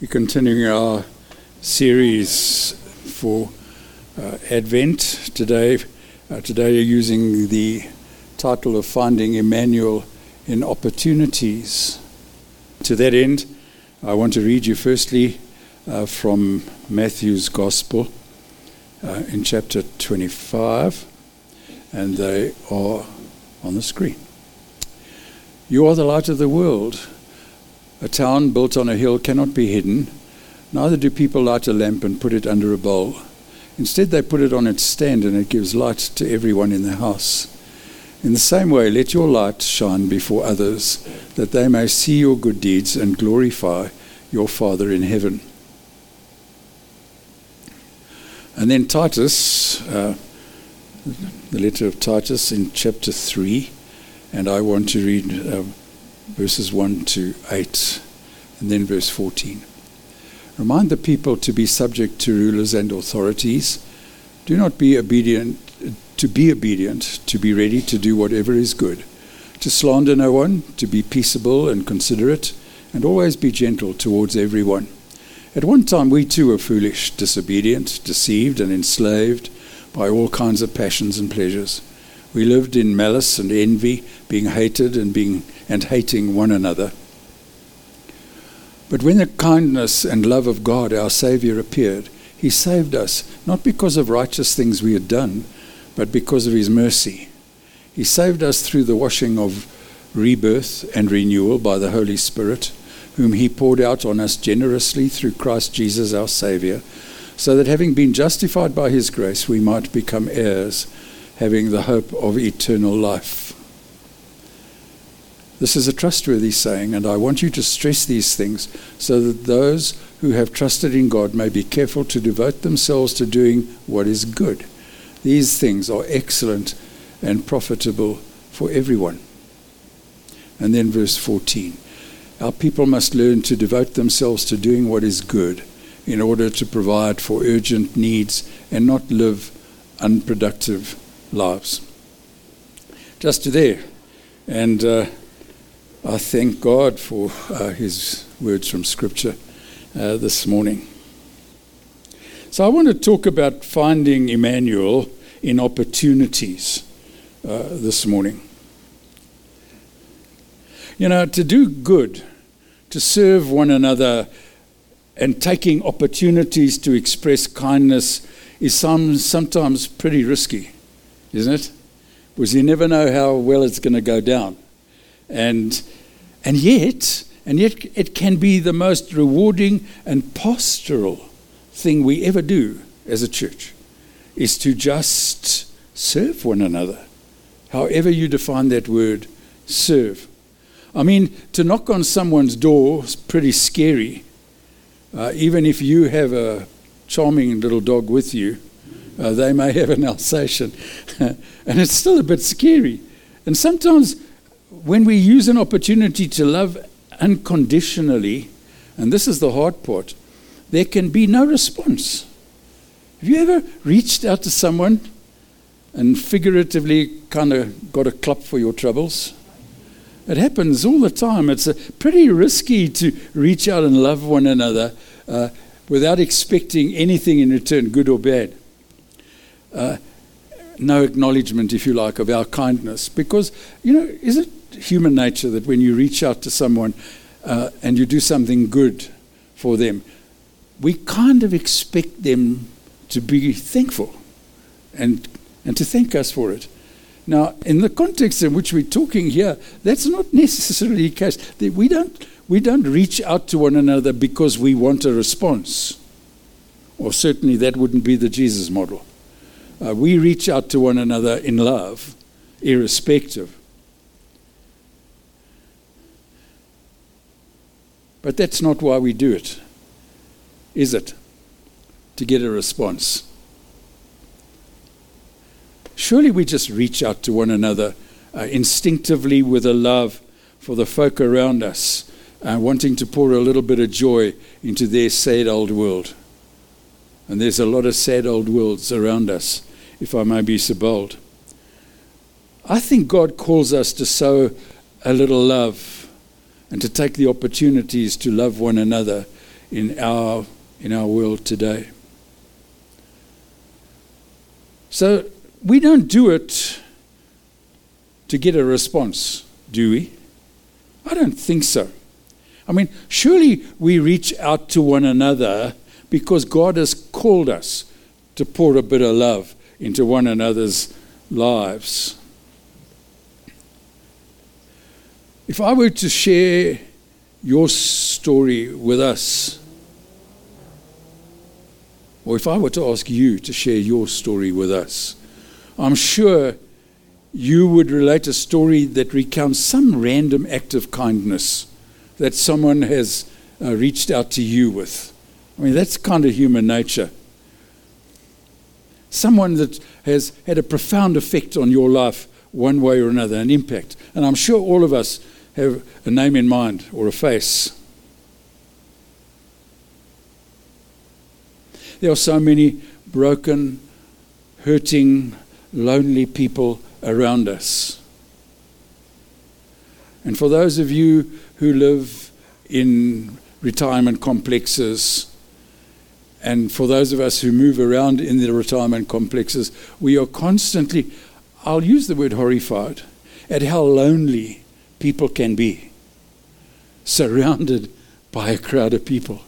We're continuing our series for uh, Advent today. Uh, today, you're using the title of Finding Immanuel in Opportunities. To that end, I want to read you firstly uh, from Matthew's Gospel uh, in chapter 25, and they are on the screen. You are the light of the world. A town built on a hill cannot be hidden, neither do people light a lamp and put it under a bowl. Instead, they put it on its stand and it gives light to everyone in the house. In the same way, let your light shine before others, that they may see your good deeds and glorify your Father in heaven. And then Titus, uh, the letter of Titus in chapter 3, and I want to read. Uh, verses 1 to 8, and then verse 14. Remind the people to be subject to rulers and authorities. Do not be obedient, to be obedient, to be ready to do whatever is good, to slander no one, to be peaceable and considerate, and always be gentle towards everyone. At one time we too were foolish, disobedient, deceived, and enslaved by all kinds of passions and pleasures. We lived in malice and envy, being hated and being and hating one another. But when the kindness and love of God, our Saviour, appeared, He saved us, not because of righteous things we had done, but because of His mercy. He saved us through the washing of rebirth and renewal by the Holy Spirit, whom He poured out on us generously through Christ Jesus our Saviour, so that having been justified by His grace, we might become heirs, having the hope of eternal life. This is a trustworthy saying, and I want you to stress these things so that those who have trusted in God may be careful to devote themselves to doing what is good. These things are excellent and profitable for everyone. And then verse 14 Our people must learn to devote themselves to doing what is good in order to provide for urgent needs and not live unproductive lives. Just there. And. Uh, I thank God for uh, his words from Scripture uh, this morning. So, I want to talk about finding Immanuel in opportunities uh, this morning. You know, to do good, to serve one another, and taking opportunities to express kindness is some, sometimes pretty risky, isn't it? Because you never know how well it's going to go down. And, and yet, and yet it can be the most rewarding and pastoral thing we ever do as a church is to just serve one another. However you define that word, serve. I mean, to knock on someone's door is pretty scary. Uh, even if you have a charming little dog with you, uh, they may have an Alsatian. and it's still a bit scary. And sometimes when we use an opportunity to love unconditionally, and this is the hard part, there can be no response. Have you ever reached out to someone and figuratively kind of got a clap for your troubles? It happens all the time. It's pretty risky to reach out and love one another uh, without expecting anything in return, good or bad. Uh, no acknowledgement, if you like, of our kindness. Because, you know, is it human nature that when you reach out to someone uh, and you do something good for them, we kind of expect them to be thankful and, and to thank us for it. Now, in the context in which we're talking here, that's not necessarily the case. We don't, we don't reach out to one another because we want a response. Or certainly that wouldn't be the Jesus model. Uh, we reach out to one another in love, irrespective. But that's not why we do it, is it? To get a response. Surely we just reach out to one another uh, instinctively with a love for the folk around us, uh, wanting to pour a little bit of joy into their sad old world. And there's a lot of sad old worlds around us, if I may be so bold. I think God calls us to sow a little love and to take the opportunities to love one another in our, in our world today. So we don't do it to get a response, do we? I don't think so. I mean, surely we reach out to one another because God has called us to pour a bit of love into one another's lives. If I were to share your story with us, or if I were to ask you to share your story with us, I'm sure you would relate a story that recounts some random act of kindness that someone has uh, reached out to you with. I mean, that's kind of human nature. Someone that has had a profound effect on your life one way or another, an impact. And I'm sure all of us have a name in mind or a face. There are so many broken, hurting, lonely people around us. And for those of you who live in retirement complexes, and for those of us who move around in the retirement complexes, we are constantly, I'll use the word horrified, at how lonely people can be, surrounded by a crowd of people.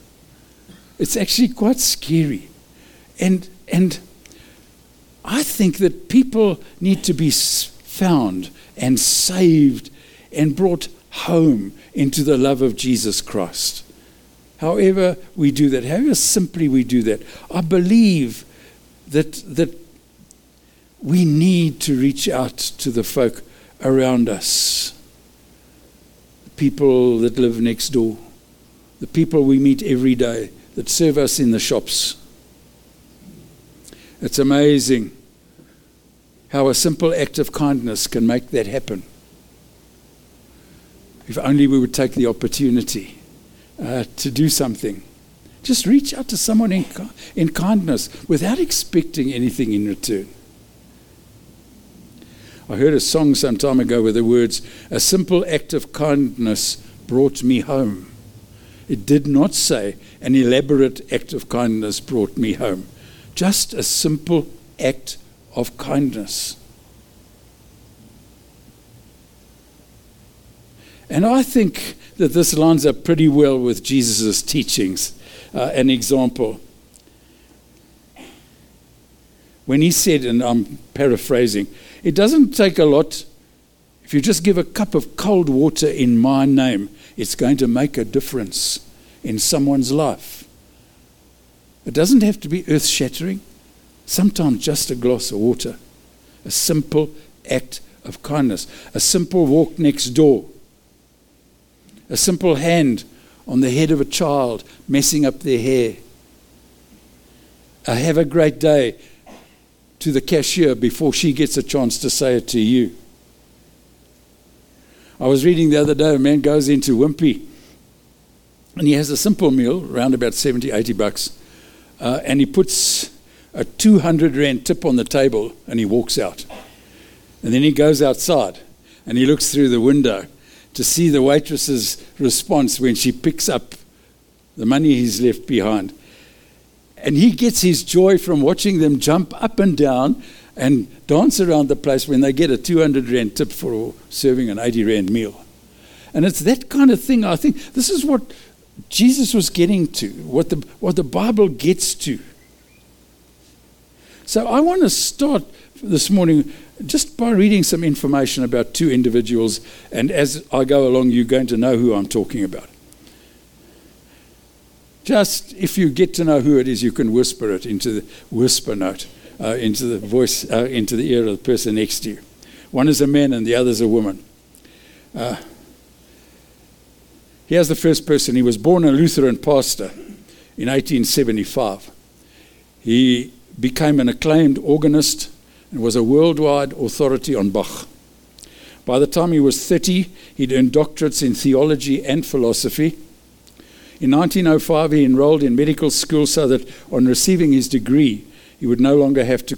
It's actually quite scary. And, and I think that people need to be found and saved and brought home into the love of Jesus Christ. However, we do that, however simply we do that, I believe that, that we need to reach out to the folk around us. The people that live next door, the people we meet every day, that serve us in the shops. It's amazing how a simple act of kindness can make that happen. If only we would take the opportunity uh, to do something. Just reach out to someone in, in kindness without expecting anything in return. I heard a song some time ago with the words, A simple act of kindness brought me home. It did not say, An elaborate act of kindness brought me home just a simple act of kindness. And I think that this lines up pretty well with Jesus' teachings. Uh, an example. When he said, and I'm paraphrasing, it doesn't take a lot. If you just give a cup of cold water in my name, it's going to make a difference in someone's life. It doesn't have to be earth shattering, sometimes just a glass of water, a simple act of kindness, a simple walk next door, a simple hand on the head of a child messing up their hair. A have a great day to the cashier before she gets a chance to say it to you. I was reading the other day, a man goes into Wimpy and he has a simple meal, around about 70, 80 bucks uh, and he puts a 200 rand tip on the table and he walks out. And then he goes outside and he looks through the window to see the waitress's response when she picks up the money he's left behind. And he gets his joy from watching them jump up and down and dance around the place when they get a 200 rand tip for serving an 80 rand meal. And it's that kind of thing. I think this is what Jesus was getting to, what the, what the Bible gets to. So I want to start this morning just by reading some information about two individuals, and as I go along, you're going to know who I'm talking about. Just if you get to know who it is, you can whisper it into the whisper note, uh, into the voice, uh, into the ear of the person next to you. One is a man and the other is a woman. Uh, Here's the first person. He was born a Lutheran pastor in 1875. He became an acclaimed organist and was a worldwide authority on Bach. By the time he was 30, he'd earned doctorates in theology and philosophy. In 1905, he enrolled in medical school so that on receiving his degree, he would no longer have to,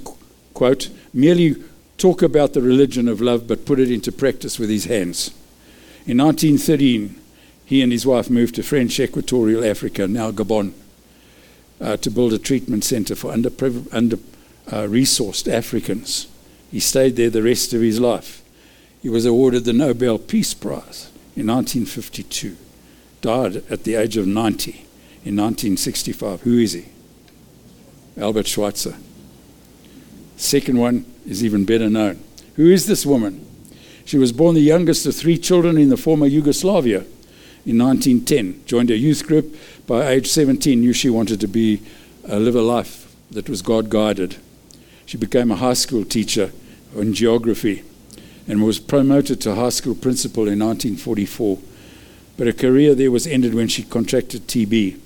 quote, merely talk about the religion of love, but put it into practice with his hands. In 1913, He and his wife moved to French Equatorial Africa, now Gabon, uh, to build a treatment center for under, uh, resourced Africans. He stayed there the rest of his life. He was awarded the Nobel Peace Prize in 1952, died at the age of 90 in 1965. Who is he? Albert Schweitzer. Second one is even better known. Who is this woman? She was born the youngest of three children in the former Yugoslavia in 1910. Joined a youth group. By age 17, knew she wanted to be uh, live a life that was God guided. She became a high school teacher in geography and was promoted to high school principal in 1944. But her career there was ended when she contracted TB.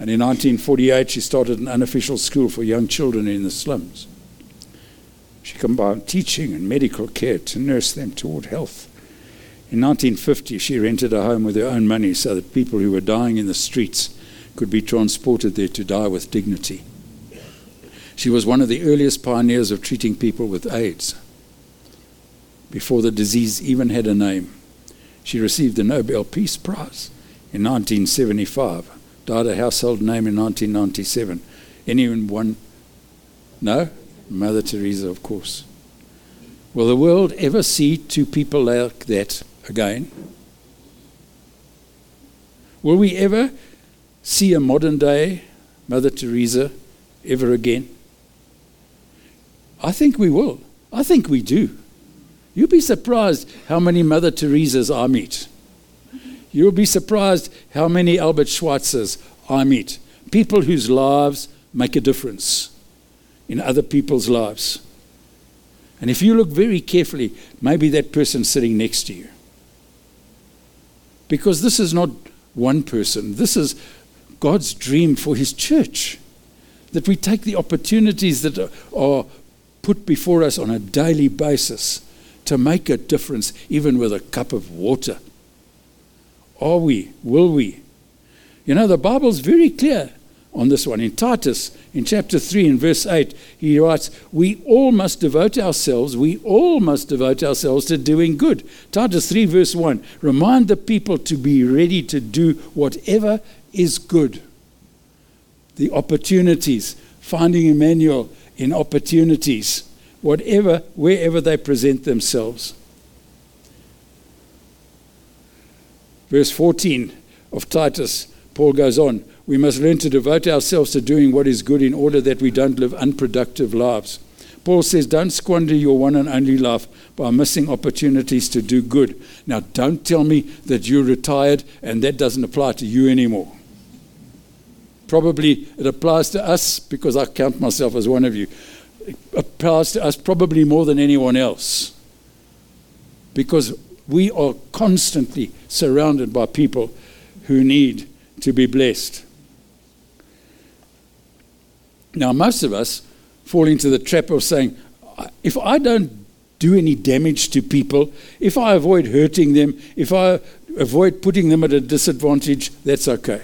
And in 1948, she started an unofficial school for young children in the slums. She combined teaching and medical care to nurse them toward health. In 1950, she rented a home with her own money so that people who were dying in the streets could be transported there to die with dignity. She was one of the earliest pioneers of treating people with AIDS before the disease even had a name. She received the Nobel Peace Prize in 1975, died a household name in 1997. Anyone? No? Mother Teresa, of course. Will the world ever see two people like that again? Will we ever see a modern day Mother Teresa ever again? I think we will. I think we do. You'll be surprised how many Mother Teresas I meet. You'll be surprised how many Albert Schweitzers I meet. People whose lives make a difference in other people's lives. And if you look very carefully, maybe that person sitting next to you. Because this is not one person, this is God's dream for His church. That we take the opportunities that are put before us on a daily basis to make a difference, even with a cup of water. Are we? Will we? You know, the Bible's very clear on this one. In Titus, in chapter 3, in verse 8, he writes, We all must devote ourselves, we all must devote ourselves to doing good. Titus 3, verse 1, remind the people to be ready to do whatever is good. The opportunities, finding Immanuel in opportunities, whatever, wherever they present themselves. Verse 14 of Titus, Paul goes on, we must learn to devote ourselves to doing what is good in order that we don't live unproductive lives. Paul says, Don't squander your one and only life by missing opportunities to do good. Now, don't tell me that you're retired and that doesn't apply to you anymore. Probably it applies to us because I count myself as one of you. It applies to us probably more than anyone else because we are constantly surrounded by people who need to be blessed. Now, most of us fall into the trap of saying, if I don't do any damage to people, if I avoid hurting them, if I avoid putting them at a disadvantage, that's okay.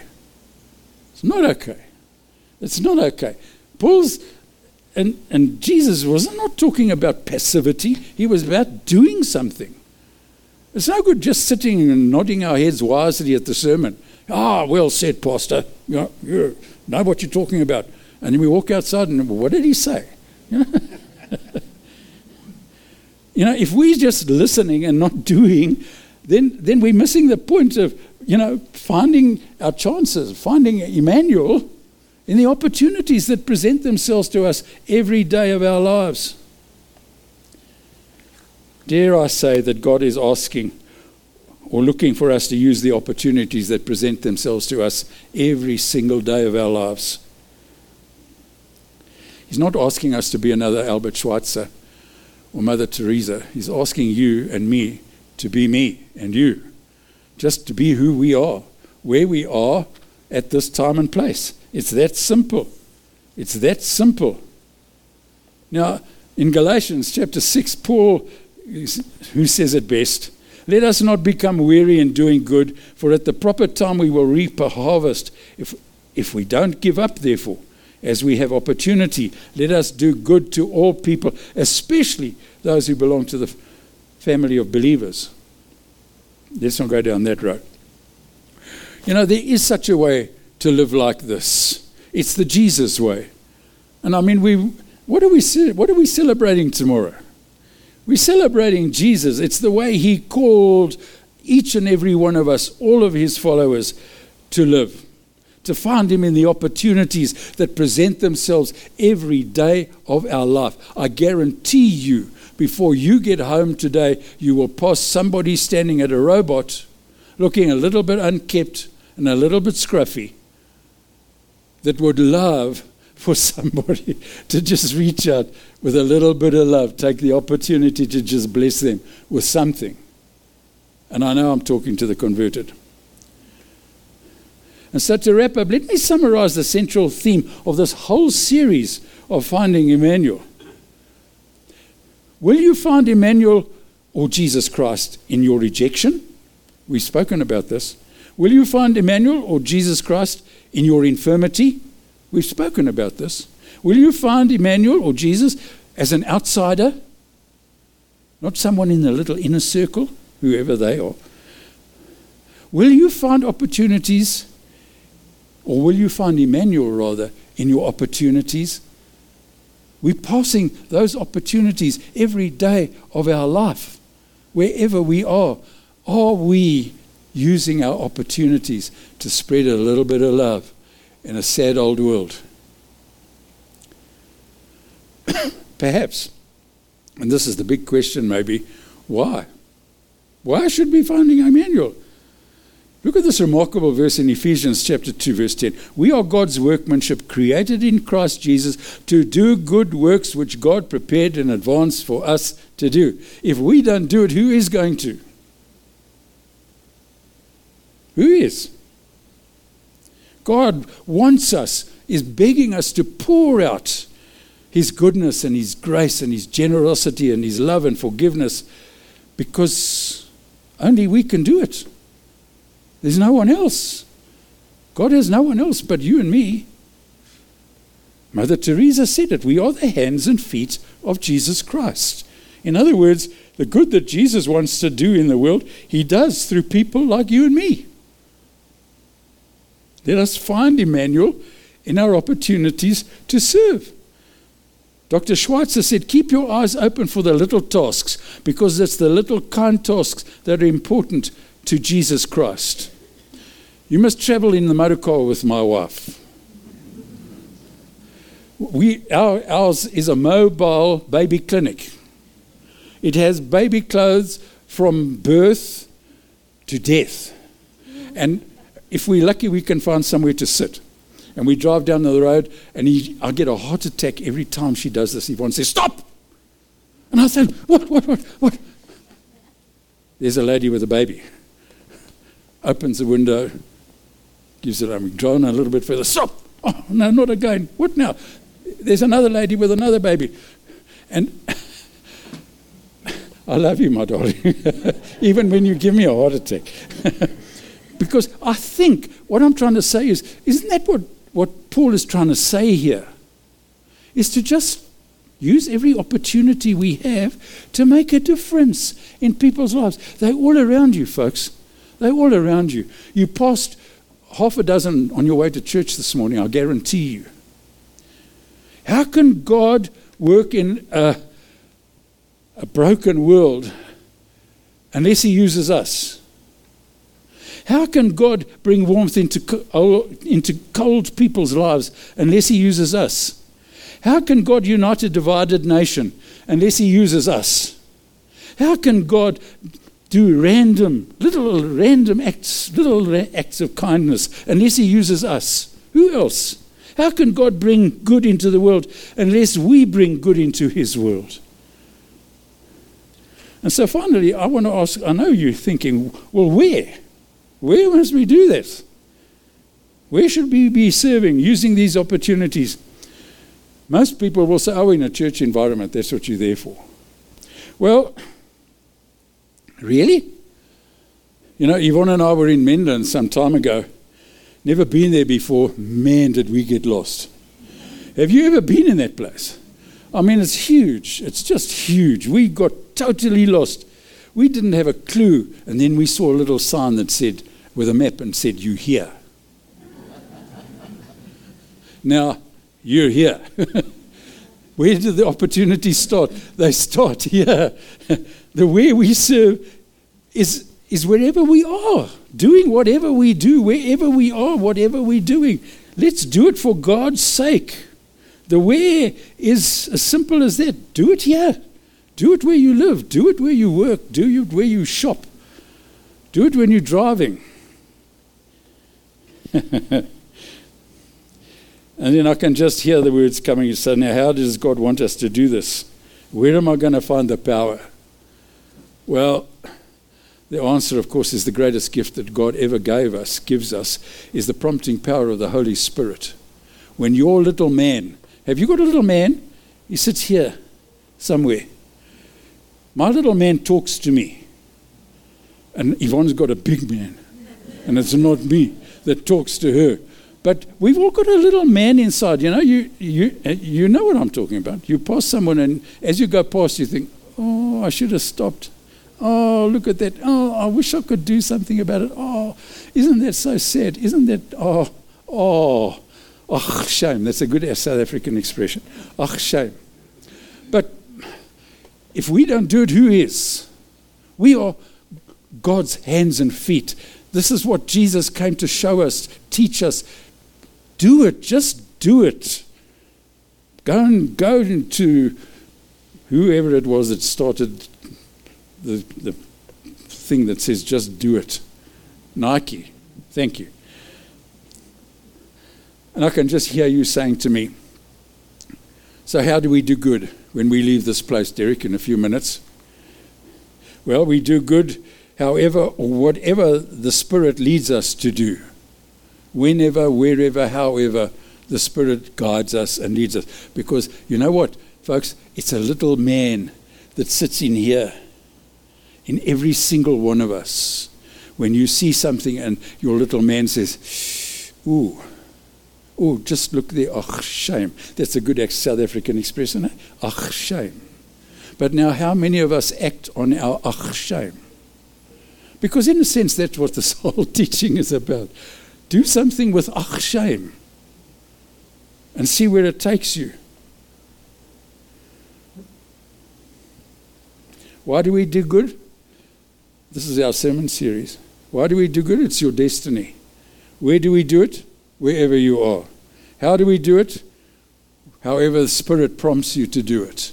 It's not okay. It's not okay. Paul's and, and Jesus was not talking about passivity, he was about doing something. It's no good just sitting and nodding our heads wisely at the sermon. Ah, well said, Pastor. You know, you know what you're talking about. And then we walk outside and, what did he say? You know? if we're just listening and not doing, then, then we're missing the point of, you know, finding our chances, finding Immanuel in the opportunities that present themselves to us every day of our lives. Dare I say that God is asking or looking for us to use the opportunities that present themselves to us every single day of our lives. He's not asking us to be another Albert Schweitzer or Mother Teresa. He's asking you and me to be me and you, just to be who we are, where we are at this time and place. It's that simple. It's that simple. Now, in Galatians chapter 6, Paul, who says it best, let us not become weary in doing good, for at the proper time we will reap a harvest. If, if we don't give up, therefore, as we have opportunity. Let us do good to all people, especially those who belong to the family of believers. Let's not go down that road. You know, there is such a way to live like this. It's the Jesus way. And I mean, we, what, are we, what are we celebrating tomorrow? We're celebrating Jesus. It's the way he called each and every one of us, all of his followers, to live, to find him in the opportunities that present themselves every day of our life. I guarantee you, before you get home today, you will pass somebody standing at a robot looking a little bit unkept and a little bit scruffy that would love for somebody to just reach out with a little bit of love, take the opportunity to just bless them with something. And I know I'm talking to the converted. And so, to wrap up, let me summarize the central theme of this whole series of finding Immanuel. Will you find Immanuel or Jesus Christ in your rejection? We've spoken about this. Will you find Immanuel or Jesus Christ in your infirmity? We've spoken about this. Will you find Immanuel or Jesus as an outsider? Not someone in the little inner circle, whoever they are. Will you find opportunities, or will you find Immanuel rather, in your opportunities? We're passing those opportunities every day of our life, wherever we are. Are we using our opportunities to spread a little bit of love in a sad old world? Perhaps, and this is the big question maybe, why? Why should we be finding Immanuel? Look at this remarkable verse in Ephesians chapter 2, verse 10. We are God's workmanship, created in Christ Jesus to do good works which God prepared in advance for us to do. If we don't do it, who is going to? Who is? God wants us, is begging us to pour out His goodness and His grace and His generosity and His love and forgiveness because only we can do it. There's no one else. God has no one else but you and me. Mother Teresa said it. We are the hands and feet of Jesus Christ. In other words, the good that Jesus wants to do in the world, he does through people like you and me. Let us find Immanuel in our opportunities to serve. Dr. Schweitzer said, Keep your eyes open for the little tasks because it's the little kind tasks that are important to Jesus Christ. You must travel in the motor car with my wife. We, our, ours is a mobile baby clinic. It has baby clothes from birth to death. And if we're lucky, we can find somewhere to sit. And we drive down the road, and he, I get a heart attack every time she does this. Yvonne says, Stop! And I said, What, what, what, what? There's a lady with a baby. Opens the window, gives it, I'm a little bit further. Stop! Oh, no, not again. What now? There's another lady with another baby. And I love you, my darling, even when you give me a heart attack. Because I think what I'm trying to say is, isn't that what, what Paul is trying to say here? Is to just use every opportunity we have to make a difference in people's lives. They're all around you, folks. They're all around you. You passed half a dozen on your way to church this morning, I guarantee you. How can God work in a, a broken world unless He uses us? How can God bring warmth into, into cold people's lives unless He uses us? How can God unite a divided nation unless He uses us? How can God do random, little random acts, little acts of kindness unless He uses us? Who else? How can God bring good into the world unless we bring good into His world? And so finally, I want to ask I know you're thinking, well, where? Where must we do this? Where should we be serving, using these opportunities? Most people will say, oh, in a church environment, that's what you're there for. Well, really? You know, Yvonne and I were in Menlyn some time ago. Never been there before. Man, did we get lost. Have you ever been in that place? I mean, it's huge. It's just huge. We got totally lost. We didn't have a clue. And then we saw a little sign that said, with a map and said, You here. now, you're here. Where do the opportunities start? They start here. the way we serve is, is wherever we are, doing whatever we do, wherever we are, whatever we're doing. Let's do it for God's sake. The where is as simple as that. Do it here. Do it where you live. Do it where you work. Do it where you shop. Do it when you're driving. And then I can just hear the words coming. So now, how does God want us to do this? Where am I going to find the power? Well, the answer, of course, is the greatest gift that God ever gave us, gives us, is the prompting power of the Holy Spirit. When your little man, have you got a little man? He sits here somewhere. My little man talks to me. And Yvonne's got a big man. And it's not me that talks to her. But we've all got a little man inside. You know, you, you, uh, you know what I'm talking about. You pass someone, and as you go past, you think, oh, I should have stopped. Oh, look at that. Oh, I wish I could do something about it. Oh, isn't that so sad? Isn't that, oh, oh, oh, shame. That's a good South African expression. Oh, shame. But if we don't do it, who is? We are God's hands and feet. This is what Jesus came to show us, teach us, do it. Just do it. Go and go into whoever it was that started the, the thing that says just do it. Nike. Thank you. And I can just hear you saying to me, So, how do we do good when we leave this place, Derek, in a few minutes? Well, we do good however or whatever the Spirit leads us to do whenever, wherever, however the Spirit guides us and leads us. Because you know what, folks? It's a little man that sits in here, in every single one of us. When you see something and your little man says, Ooh, ooh, just look there, ach, shame. That's a good South African expression, eh? ach, shame. But now, how many of us act on our ach, shame? Because, in a sense, that's what this whole teaching is about. Do something with ach shame and see where it takes you. Why do we do good? This is our sermon series. Why do we do good? It's your destiny. Where do we do it? Wherever you are. How do we do it? However, the Spirit prompts you to do it.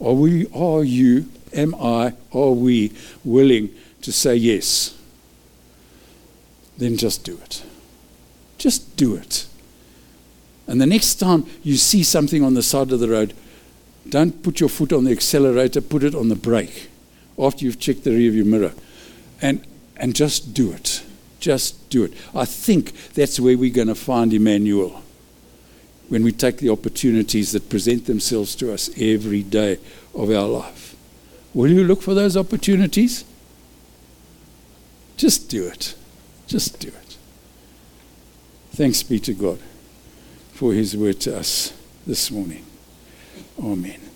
Are we, are you, am I, are we willing to say yes? Then just do it. Just do it. And the next time you see something on the side of the road, don't put your foot on the accelerator, put it on the brake after you've checked the rearview mirror. And, and just do it. Just do it. I think that's where we're going to find Immanuel when we take the opportunities that present themselves to us every day of our life. Will you look for those opportunities? Just do it. Just do it. Thanks be to God for his word to us this morning. Amen.